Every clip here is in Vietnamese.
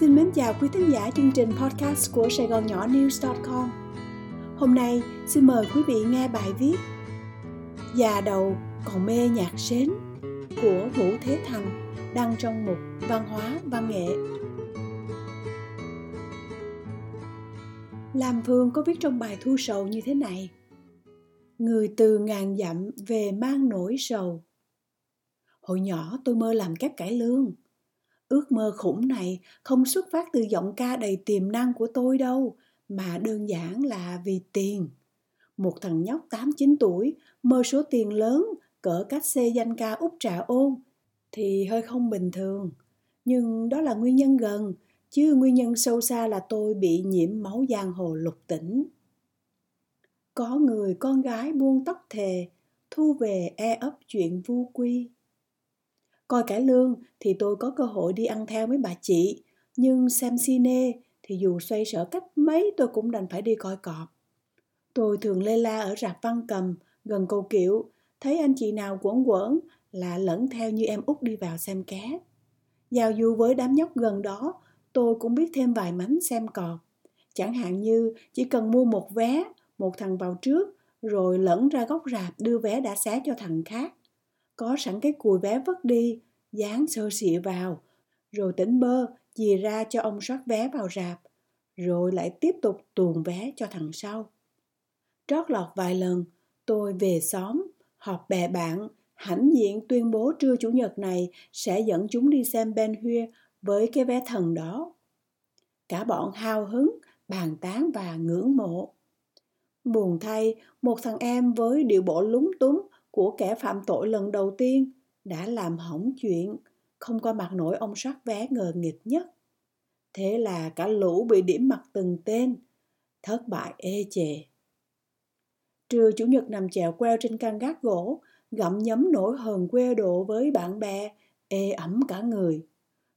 Xin mến chào quý thính giả chương trình podcast của Sài Gòn Nhỏ News.com. Hôm nay, xin mời quý vị nghe bài viết Già đầu còn mê nhạc sến của Vũ Thế Thành đăng trong mục Văn hóa, Văn nghệ. làm Phương có viết trong bài thu sầu như thế này Người từ ngàn dặm về mang nỗi sầu Hồi nhỏ tôi mơ làm kép cải lương ước mơ khủng này không xuất phát từ giọng ca đầy tiềm năng của tôi đâu, mà đơn giản là vì tiền. Một thằng nhóc 8-9 tuổi mơ số tiền lớn cỡ cách xê danh ca út trà ôn thì hơi không bình thường. Nhưng đó là nguyên nhân gần, chứ nguyên nhân sâu xa là tôi bị nhiễm máu giang hồ lục tỉnh. Có người con gái buông tóc thề, thu về e ấp chuyện vu quy. Coi cải lương thì tôi có cơ hội đi ăn theo mấy bà chị, nhưng xem cine thì dù xoay sở cách mấy tôi cũng đành phải đi coi cọp. Tôi thường lê la ở rạp văn cầm, gần cầu kiệu, thấy anh chị nào quẩn quẩn là lẫn theo như em út đi vào xem cá. Giao du với đám nhóc gần đó, tôi cũng biết thêm vài mánh xem cọp. Chẳng hạn như chỉ cần mua một vé, một thằng vào trước, rồi lẫn ra góc rạp đưa vé đã xé cho thằng khác có sẵn cái cùi vé vất đi, dán sơ xịa vào, rồi tỉnh bơ, dì ra cho ông soát vé vào rạp, rồi lại tiếp tục tuồn vé cho thằng sau. Trót lọt vài lần, tôi về xóm, họp bè bạn, hãnh diện tuyên bố trưa chủ nhật này sẽ dẫn chúng đi xem Ben Hue với cái vé thần đó. Cả bọn hào hứng, bàn tán và ngưỡng mộ. Buồn thay, một thằng em với điệu bộ lúng túng của kẻ phạm tội lần đầu tiên đã làm hỏng chuyện, không qua mặt nổi ông soát vé ngờ nghịch nhất. Thế là cả lũ bị điểm mặt từng tên, thất bại ê chề. Trưa chủ nhật nằm chèo queo trên căn gác gỗ, gặm nhấm nỗi hờn quê độ với bạn bè, ê ẩm cả người.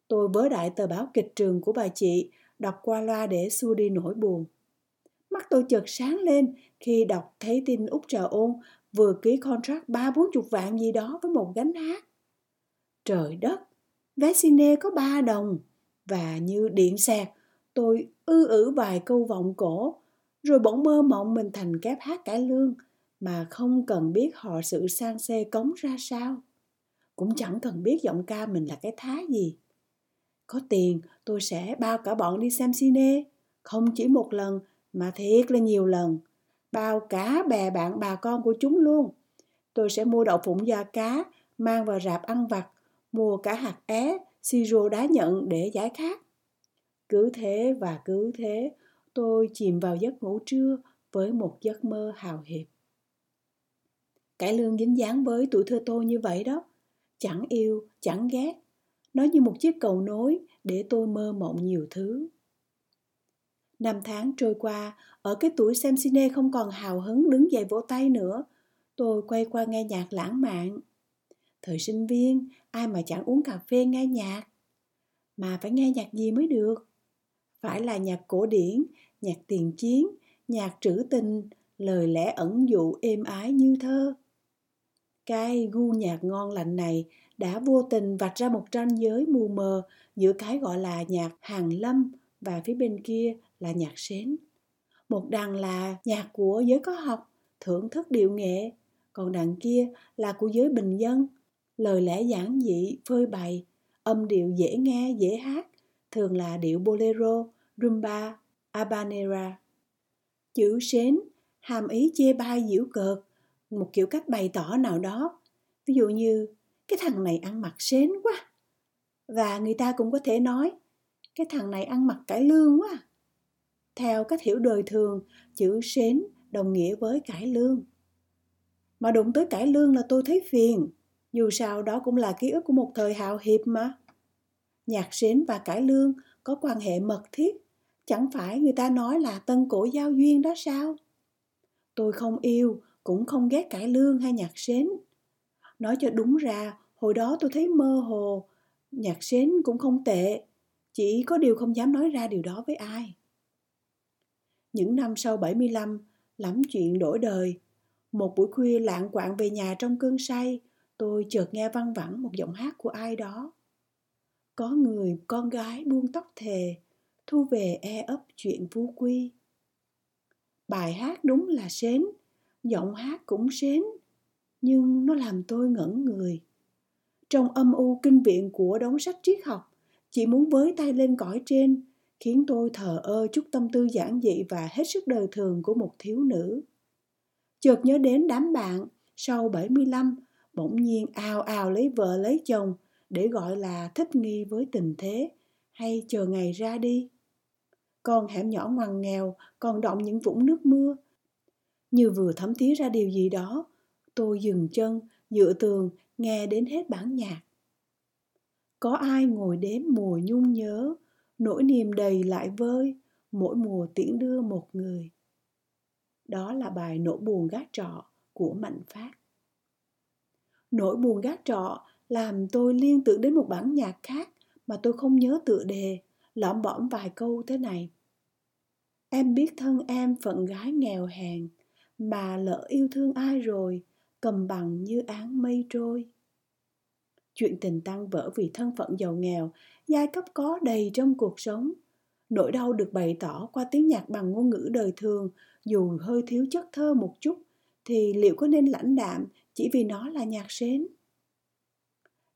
Tôi vớ đại tờ báo kịch trường của bà chị, đọc qua loa để xua đi nỗi buồn. Mắt tôi chợt sáng lên khi đọc thấy tin Úc Trà Ôn vừa ký contract ba bốn chục vạn gì đó với một gánh hát. Trời đất, vé cine có ba đồng và như điện sạc, tôi ư ử vài câu vọng cổ rồi bỗng mơ mộng mình thành kép hát cải lương mà không cần biết họ sự sang xê cống ra sao. Cũng chẳng cần biết giọng ca mình là cái thá gì. Có tiền tôi sẽ bao cả bọn đi xem cine, không chỉ một lần mà thiệt là nhiều lần bao cả bè bạn bà con của chúng luôn. Tôi sẽ mua đậu phụng da cá, mang vào rạp ăn vặt, mua cả hạt é, si rô đá nhận để giải khát. Cứ thế và cứ thế, tôi chìm vào giấc ngủ trưa với một giấc mơ hào hiệp. Cải lương dính dáng với tuổi thơ tôi như vậy đó. Chẳng yêu, chẳng ghét. Nó như một chiếc cầu nối để tôi mơ mộng nhiều thứ. Năm tháng trôi qua, ở cái tuổi xem cine không còn hào hứng đứng dậy vỗ tay nữa. Tôi quay qua nghe nhạc lãng mạn. Thời sinh viên, ai mà chẳng uống cà phê nghe nhạc. Mà phải nghe nhạc gì mới được? Phải là nhạc cổ điển, nhạc tiền chiến, nhạc trữ tình, lời lẽ ẩn dụ êm ái như thơ. Cái gu nhạc ngon lành này đã vô tình vạch ra một ranh giới mù mờ giữa cái gọi là nhạc hàng lâm và phía bên kia là nhạc sến. Một đằng là nhạc của giới có học, thưởng thức điệu nghệ, còn đằng kia là của giới bình dân, lời lẽ giản dị, phơi bày, âm điệu dễ nghe, dễ hát, thường là điệu bolero, rumba, habanera. Chữ sến hàm ý chê bai giễu cợt, một kiểu cách bày tỏ nào đó. Ví dụ như, cái thằng này ăn mặc sến quá. Và người ta cũng có thể nói, cái thằng này ăn mặc cải lương quá. Theo cách hiểu đời thường, chữ sến đồng nghĩa với cải lương. Mà đụng tới cải lương là tôi thấy phiền, dù sao đó cũng là ký ức của một thời hào hiệp mà. Nhạc sến và cải lương có quan hệ mật thiết, chẳng phải người ta nói là tân cổ giao duyên đó sao? Tôi không yêu, cũng không ghét cải lương hay nhạc sến. Nói cho đúng ra, hồi đó tôi thấy mơ hồ, nhạc sến cũng không tệ, chỉ có điều không dám nói ra điều đó với ai. Những năm sau 75, lắm chuyện đổi đời. Một buổi khuya lạng quạng về nhà trong cơn say, tôi chợt nghe văng vẳng một giọng hát của ai đó. có người con gái buông tóc thề thu về e ấp chuyện vu quy bài hát đúng là sến giọng hát cũng sến nhưng nó làm tôi ngẩn người trong âm u kinh viện của đống sách triết học chỉ muốn với tay lên cõi trên khiến tôi thờ ơ chút tâm tư giản dị và hết sức đời thường của một thiếu nữ. Chợt nhớ đến đám bạn sau 75 bỗng nhiên ào ào lấy vợ lấy chồng để gọi là thích nghi với tình thế hay chờ ngày ra đi. Con hẻm nhỏ ngoằn nghèo còn động những vũng nước mưa. Như vừa thấm thía ra điều gì đó, tôi dừng chân, dựa tường, nghe đến hết bản nhạc. Có ai ngồi đếm mùa nhung nhớ, nỗi niềm đầy lại vơi, mỗi mùa tiễn đưa một người. Đó là bài Nỗi buồn gác trọ của Mạnh Phát. Nỗi buồn gác trọ làm tôi liên tưởng đến một bản nhạc khác mà tôi không nhớ tựa đề, lõm bõm vài câu thế này. Em biết thân em phận gái nghèo hèn, mà lỡ yêu thương ai rồi, cầm bằng như áng mây trôi. Chuyện tình tăng vỡ vì thân phận giàu nghèo, giai cấp có đầy trong cuộc sống. Nỗi đau được bày tỏ qua tiếng nhạc bằng ngôn ngữ đời thường, dù hơi thiếu chất thơ một chút, thì liệu có nên lãnh đạm chỉ vì nó là nhạc sến?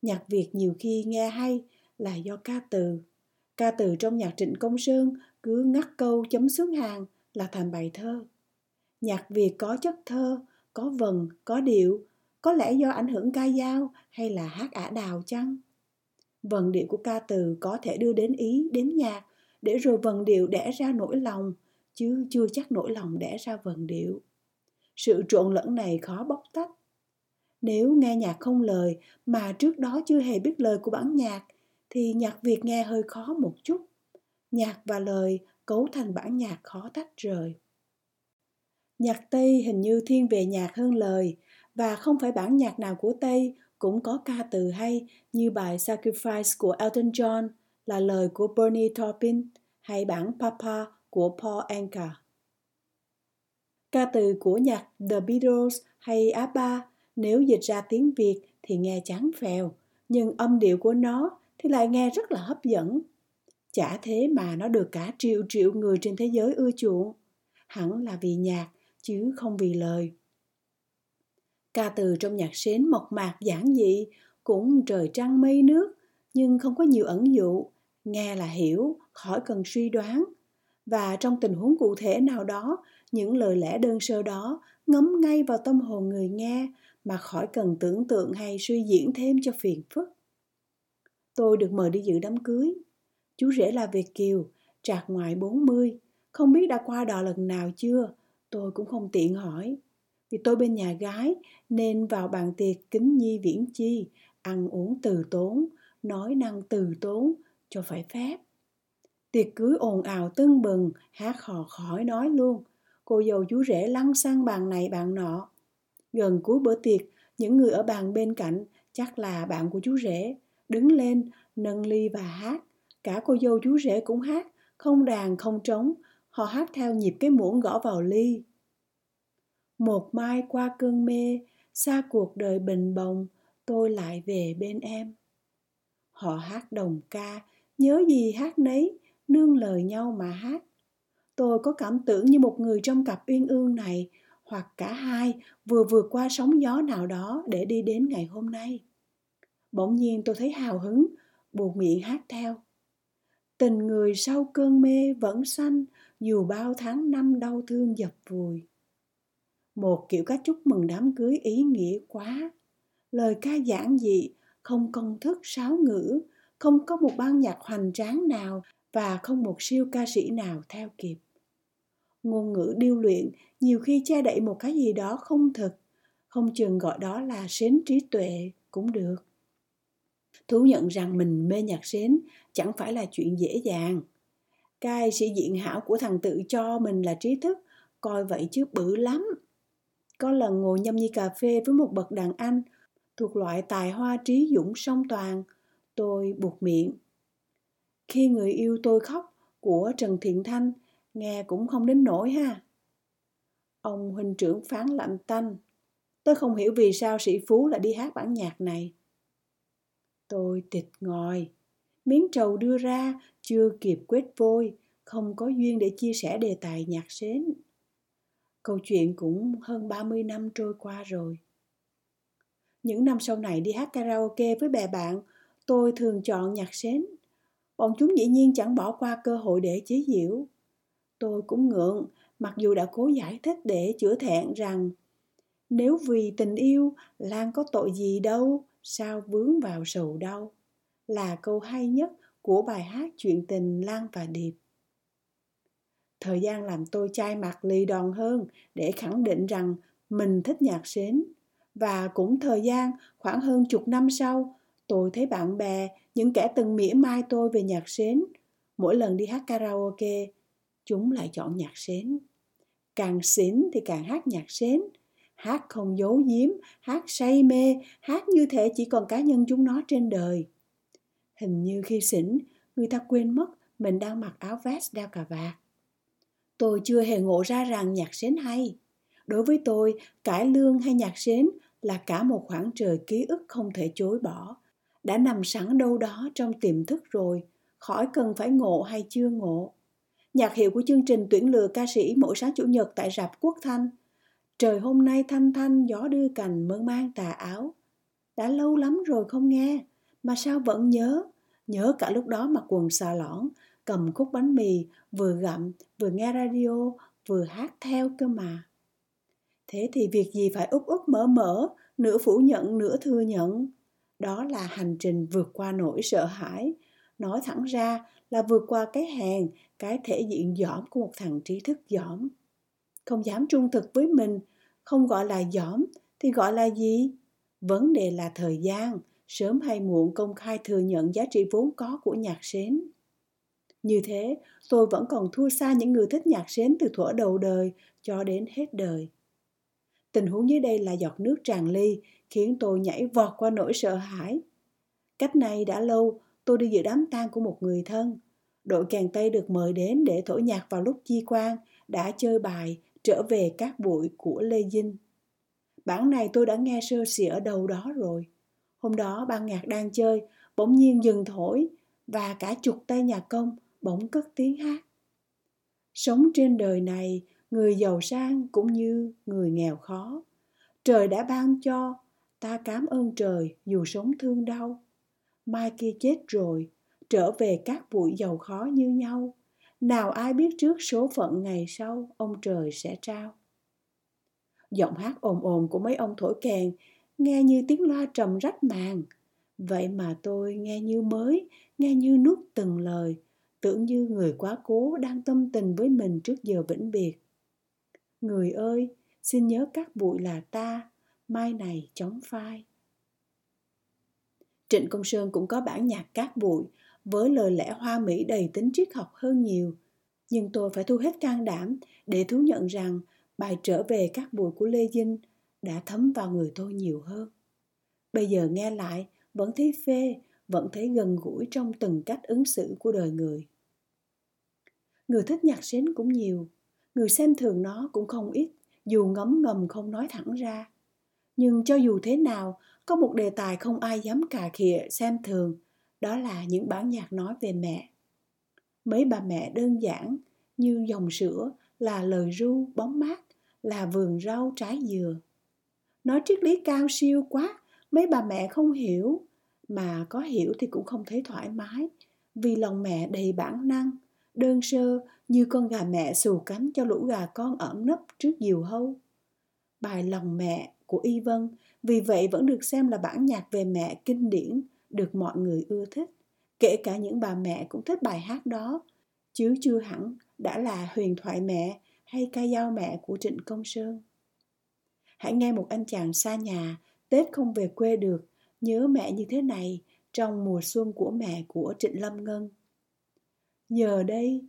Nhạc Việt nhiều khi nghe hay là do ca từ. Ca từ trong nhạc Trịnh Công Sơn cứ ngắt câu chấm xuống hàng là thành bài thơ. Nhạc Việt có chất thơ, có vần, có điệu, có lẽ do ảnh hưởng ca dao hay là hát ả đào chăng? Vần điệu của ca từ có thể đưa đến ý, đến nhạc, để rồi vần điệu đẻ ra nỗi lòng, chứ chưa chắc nỗi lòng đẻ ra vần điệu. Sự trộn lẫn này khó bóc tách. Nếu nghe nhạc không lời mà trước đó chưa hề biết lời của bản nhạc, thì nhạc Việt nghe hơi khó một chút. Nhạc và lời cấu thành bản nhạc khó tách rời. Nhạc Tây hình như thiên về nhạc hơn lời, và không phải bản nhạc nào của Tây cũng có ca từ hay như bài Sacrifice của Elton John là lời của Bernie Taupin hay bản Papa của Paul Anka. Ca từ của nhạc The Beatles hay ABBA nếu dịch ra tiếng Việt thì nghe chán phèo, nhưng âm điệu của nó thì lại nghe rất là hấp dẫn. Chả thế mà nó được cả triệu triệu người trên thế giới ưa chuộng. Hẳn là vì nhạc chứ không vì lời. Ca từ trong nhạc sến mộc mạc giản dị, cũng trời trăng mây nước, nhưng không có nhiều ẩn dụ, nghe là hiểu, khỏi cần suy đoán. Và trong tình huống cụ thể nào đó, những lời lẽ đơn sơ đó ngấm ngay vào tâm hồn người nghe mà khỏi cần tưởng tượng hay suy diễn thêm cho phiền phức. Tôi được mời đi dự đám cưới. Chú rể là Việt Kiều, trạc ngoài 40, không biết đã qua đò lần nào chưa, tôi cũng không tiện hỏi. Vì tôi bên nhà gái nên vào bàn tiệc kính nhi viễn chi, ăn uống từ tốn, nói năng từ tốn, cho phải phép. Tiệc cưới ồn ào tưng bừng, hát hò khỏi nói luôn. Cô dâu chú rể lăn sang bàn này bàn nọ. Gần cuối bữa tiệc, những người ở bàn bên cạnh, chắc là bạn của chú rể, đứng lên, nâng ly và hát. Cả cô dâu chú rể cũng hát, không đàn không trống, họ hát theo nhịp cái muỗng gõ vào ly. Một mai qua cơn mê, xa cuộc đời bình bồng, tôi lại về bên em. Họ hát đồng ca, nhớ gì hát nấy, nương lời nhau mà hát. Tôi có cảm tưởng như một người trong cặp uyên ương này, hoặc cả hai vừa vượt qua sóng gió nào đó để đi đến ngày hôm nay. Bỗng nhiên tôi thấy hào hứng, buộc miệng hát theo. Tình người sau cơn mê vẫn xanh, dù bao tháng năm đau thương dập vùi một kiểu cách chúc mừng đám cưới ý nghĩa quá. Lời ca giản dị không công thức sáo ngữ, không có một ban nhạc hoành tráng nào và không một siêu ca sĩ nào theo kịp. Ngôn ngữ điêu luyện nhiều khi che đậy một cái gì đó không thực, không chừng gọi đó là sến trí tuệ cũng được. Thú nhận rằng mình mê nhạc sến chẳng phải là chuyện dễ dàng. Cái sĩ diện hảo của thằng tự cho mình là trí thức, coi vậy chứ bự lắm có lần ngồi nhâm nhi cà phê với một bậc đàn anh thuộc loại tài hoa trí dũng song toàn, tôi buộc miệng. Khi người yêu tôi khóc của Trần Thiện Thanh, nghe cũng không đến nổi ha. Ông huynh trưởng phán lạnh tanh. Tôi không hiểu vì sao sĩ Phú lại đi hát bản nhạc này. Tôi tịch ngồi. miếng trầu đưa ra chưa kịp quét vôi, không có duyên để chia sẻ đề tài nhạc sến. Câu chuyện cũng hơn 30 năm trôi qua rồi. Những năm sau này đi hát karaoke với bè bạn, tôi thường chọn nhạc sến. Bọn chúng dĩ nhiên chẳng bỏ qua cơ hội để chế giễu. Tôi cũng ngượng, mặc dù đã cố giải thích để chữa thẹn rằng nếu vì tình yêu, Lan có tội gì đâu, sao vướng vào sầu đau. Là câu hay nhất của bài hát chuyện tình Lan và Điệp. Thời gian làm tôi chai mặt lì đòn hơn để khẳng định rằng mình thích nhạc sến. Và cũng thời gian khoảng hơn chục năm sau, tôi thấy bạn bè, những kẻ từng mỉa mai tôi về nhạc sến. Mỗi lần đi hát karaoke, chúng lại chọn nhạc sến. Càng xỉn thì càng hát nhạc sến. Hát không giấu giếm, hát say mê, hát như thể chỉ còn cá nhân chúng nó trên đời. Hình như khi xỉn, người ta quên mất mình đang mặc áo vest đeo cà vạt. Tôi chưa hề ngộ ra rằng nhạc sến hay. Đối với tôi, cải lương hay nhạc sến là cả một khoảng trời ký ức không thể chối bỏ. Đã nằm sẵn đâu đó trong tiềm thức rồi, khỏi cần phải ngộ hay chưa ngộ. Nhạc hiệu của chương trình tuyển lựa ca sĩ mỗi sáng chủ nhật tại rạp Quốc Thanh. Trời hôm nay thanh thanh gió đưa cành mơn mang tà áo. Đã lâu lắm rồi không nghe, mà sao vẫn nhớ. Nhớ cả lúc đó mặc quần xà lõn, cầm khúc bánh mì, vừa gặm, vừa nghe radio, vừa hát theo cơ mà. Thế thì việc gì phải úp úp mở mở, nửa phủ nhận nửa thừa nhận. Đó là hành trình vượt qua nỗi sợ hãi. Nói thẳng ra là vượt qua cái hèn, cái thể diện dõm của một thằng trí thức dõm. Không dám trung thực với mình, không gọi là dõm thì gọi là gì? Vấn đề là thời gian, sớm hay muộn công khai thừa nhận giá trị vốn có của nhạc sến. Như thế, tôi vẫn còn thua xa những người thích nhạc sến từ thuở đầu đời cho đến hết đời. Tình huống dưới đây là giọt nước tràn ly, khiến tôi nhảy vọt qua nỗi sợ hãi. Cách này đã lâu, tôi đi dự đám tang của một người thân. Đội kèn Tây được mời đến để thổi nhạc vào lúc chi quan, đã chơi bài trở về các bụi của Lê Dinh. Bản này tôi đã nghe sơ sỉ ở đầu đó rồi. Hôm đó ban nhạc đang chơi, bỗng nhiên dừng thổi và cả chục tay nhạc công bỗng cất tiếng hát. Sống trên đời này, người giàu sang cũng như người nghèo khó. Trời đã ban cho, ta cảm ơn trời dù sống thương đau. Mai kia chết rồi, trở về các bụi giàu khó như nhau. Nào ai biết trước số phận ngày sau ông trời sẽ trao. Giọng hát ồn ồn của mấy ông thổi kèn nghe như tiếng loa trầm rách màng. Vậy mà tôi nghe như mới, nghe như nuốt từng lời, tưởng như người quá cố đang tâm tình với mình trước giờ vĩnh biệt. Người ơi, xin nhớ các bụi là ta, mai này chóng phai. Trịnh Công Sơn cũng có bản nhạc cát bụi với lời lẽ hoa mỹ đầy tính triết học hơn nhiều. Nhưng tôi phải thu hết can đảm để thú nhận rằng bài trở về các bụi của Lê Dinh đã thấm vào người tôi nhiều hơn. Bây giờ nghe lại, vẫn thấy phê, vẫn thấy gần gũi trong từng cách ứng xử của đời người. Người thích nhạc sến cũng nhiều, người xem thường nó cũng không ít, dù ngấm ngầm không nói thẳng ra. Nhưng cho dù thế nào, có một đề tài không ai dám cà khịa xem thường, đó là những bản nhạc nói về mẹ. Mấy bà mẹ đơn giản như dòng sữa là lời ru bóng mát, là vườn rau trái dừa. Nói triết lý cao siêu quá, mấy bà mẹ không hiểu, mà có hiểu thì cũng không thấy thoải mái, vì lòng mẹ đầy bản năng, đơn sơ như con gà mẹ xù cánh cho lũ gà con ẩn nấp trước diều hâu. Bài Lòng mẹ của Y Vân vì vậy vẫn được xem là bản nhạc về mẹ kinh điển được mọi người ưa thích. Kể cả những bà mẹ cũng thích bài hát đó, chứ chưa hẳn đã là huyền thoại mẹ hay ca dao mẹ của Trịnh Công Sơn. Hãy nghe một anh chàng xa nhà, Tết không về quê được, nhớ mẹ như thế này trong mùa xuân của mẹ của Trịnh Lâm Ngân. Giờ đây,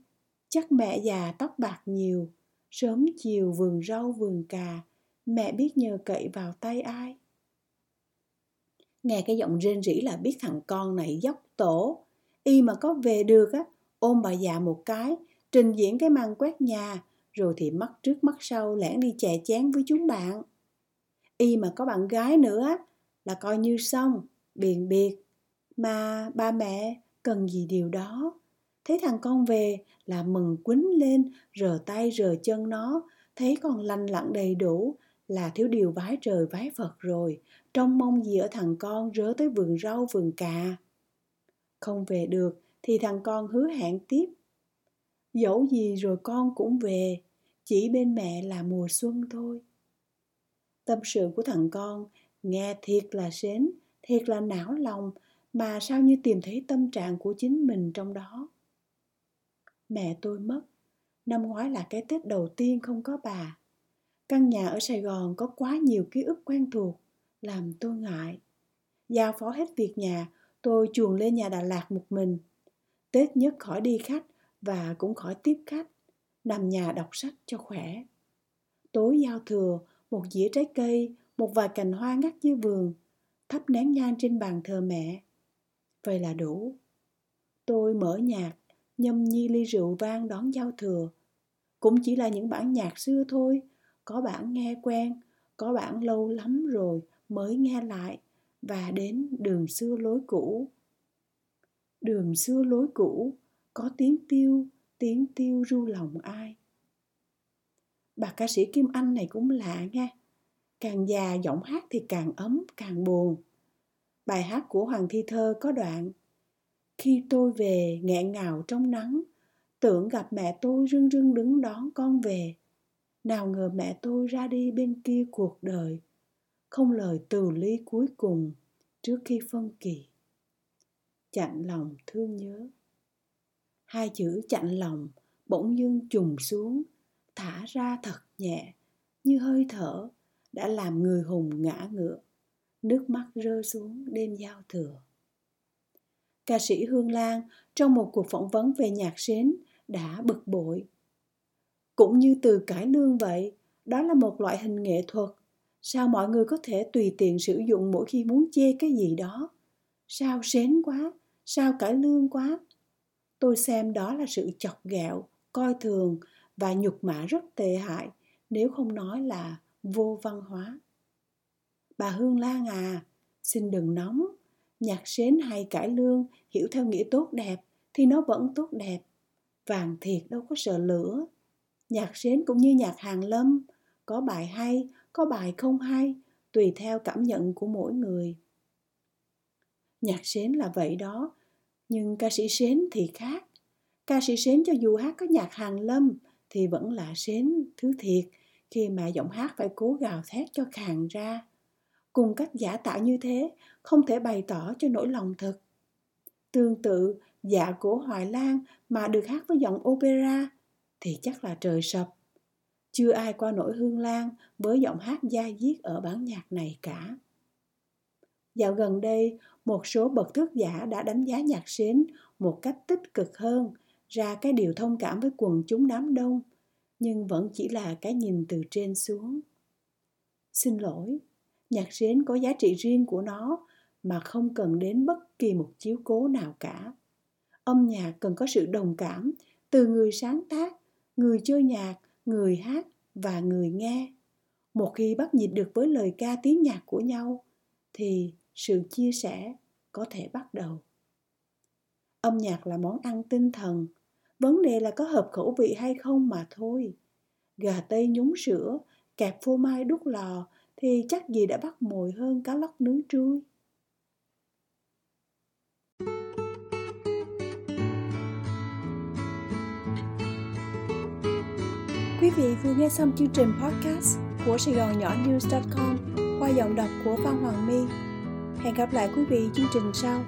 chắc mẹ già tóc bạc nhiều, sớm chiều vườn rau vườn cà, mẹ biết nhờ cậy vào tay ai. Nghe cái giọng rên rỉ là biết thằng con này dốc tổ. Y mà có về được á, ôm bà già một cái, trình diễn cái màn quét nhà, rồi thì mắt trước mắt sau lẻn đi chè chén với chúng bạn. Y mà có bạn gái nữa là coi như xong, biền biệt. Mà ba mẹ cần gì điều đó? Thấy thằng con về là mừng quýnh lên rờ tay rờ chân nó. Thấy con lành lặn đầy đủ là thiếu điều vái trời vái phật rồi. Trông mong gì ở thằng con rớ tới vườn rau vườn cà. Không về được thì thằng con hứa hẹn tiếp. Dẫu gì rồi con cũng về chỉ bên mẹ là mùa xuân thôi. Tâm sự của thằng con nghe thiệt là sến, thiệt là não lòng, mà sao như tìm thấy tâm trạng của chính mình trong đó? Mẹ tôi mất. Năm ngoái là cái tết đầu tiên không có bà. Căn nhà ở sài gòn có quá nhiều ký ức quen thuộc, làm tôi ngại. Giao phó hết việc nhà, tôi chuồn lên nhà đà lạt một mình. Tết nhất khỏi đi khách và cũng khỏi tiếp khách, nằm nhà đọc sách cho khỏe. Tối giao thừa, một dĩa trái cây một vài cành hoa ngắt dưới vườn, thắp nén nhang trên bàn thờ mẹ. Vậy là đủ. Tôi mở nhạc, nhâm nhi ly rượu vang đón giao thừa. Cũng chỉ là những bản nhạc xưa thôi, có bản nghe quen, có bản lâu lắm rồi mới nghe lại và đến đường xưa lối cũ. Đường xưa lối cũ, có tiếng tiêu tiếng tiêu ru lòng ai. Bà ca sĩ kim anh này cũng lạ nghe càng già giọng hát thì càng ấm, càng buồn. Bài hát của hoàng thi thơ có đoạn, khi tôi về, nghẹn ngào trong nắng, tưởng gặp mẹ tôi rưng rưng đứng đón con về. Nào ngờ mẹ tôi ra đi bên kia cuộc đời, không lời từ ly cuối cùng trước khi phân kỳ. Chặn lòng thương nhớ. Hai chữ chặn lòng bỗng dưng trùng xuống, thả ra thật nhẹ, như hơi thở đã làm người hùng ngã ngựa. Nước mắt rơi xuống đêm giao thừa. Ca sĩ hương lan trong một cuộc phỏng vấn về nhạc sến đã bực bội. Cũng như từ cải lương vậy, đó là một loại hình nghệ thuật. Sao mọi người có thể tùy tiện sử dụng mỗi khi muốn chê cái gì đó? Sao sến quá? Sao cải lương quá? Tôi xem đó là sự chọc ghẹo, coi thường và nhục mạ rất tệ hại, nếu không nói là vô văn hóa. Bà hương lan à xin đừng nóng, nhạc sến hay cải lương, hiểu theo nghĩa tốt đẹp thì nó vẫn tốt đẹp, vàng thiệt đâu có sợ lửa. Nhạc sến cũng như nhạc hàng lâm, có bài hay, có bài không hay, tùy theo cảm nhận của mỗi người. Nhạc sến là vậy đó, nhưng ca sĩ sến thì khác. Ca sĩ sến cho dù hát có nhạc hàng lâm thì vẫn là sến thứ thiệt khi mà giọng hát phải cố gào thét cho khàn ra. Cùng cách giả tạo như thế, không thể bày tỏ cho nỗi lòng thật. Tương tự dạ của hoài lan mà được hát với giọng opera thì chắc là trời sập. Chưa ai qua nổi hương lan với giọng hát da diết ở bản nhạc này cả. Dạo gần đây, một số bậc thước giả đã đánh giá nhạc xến một cách tích cực hơn, ra cái điều thông cảm với quần chúng đám đông nhưng vẫn chỉ là cái nhìn từ trên xuống. Xin lỗi, nhạc sến có giá trị riêng của nó mà không cần đến bất kỳ một chiếu cố nào cả. Âm nhạc cần có sự đồng cảm từ người sáng tác, người chơi nhạc, người hát và người nghe. Một khi bắt nhịp được với lời ca tiếng nhạc của nhau, thì sự chia sẻ có thể bắt đầu. Âm nhạc là món ăn tinh thần vấn đề là có hợp khẩu vị hay không mà thôi gà tây nhúng sữa, kẹp phô mai đút lò thì chắc gì đã bắt mồi hơn cá lóc nướng trui Quý vị vừa nghe xong chương trình podcast của Sài Gòn Nhỏ News.com qua giọng đọc của Phan Hoàng My. Hẹn gặp lại quý vị chương trình sau.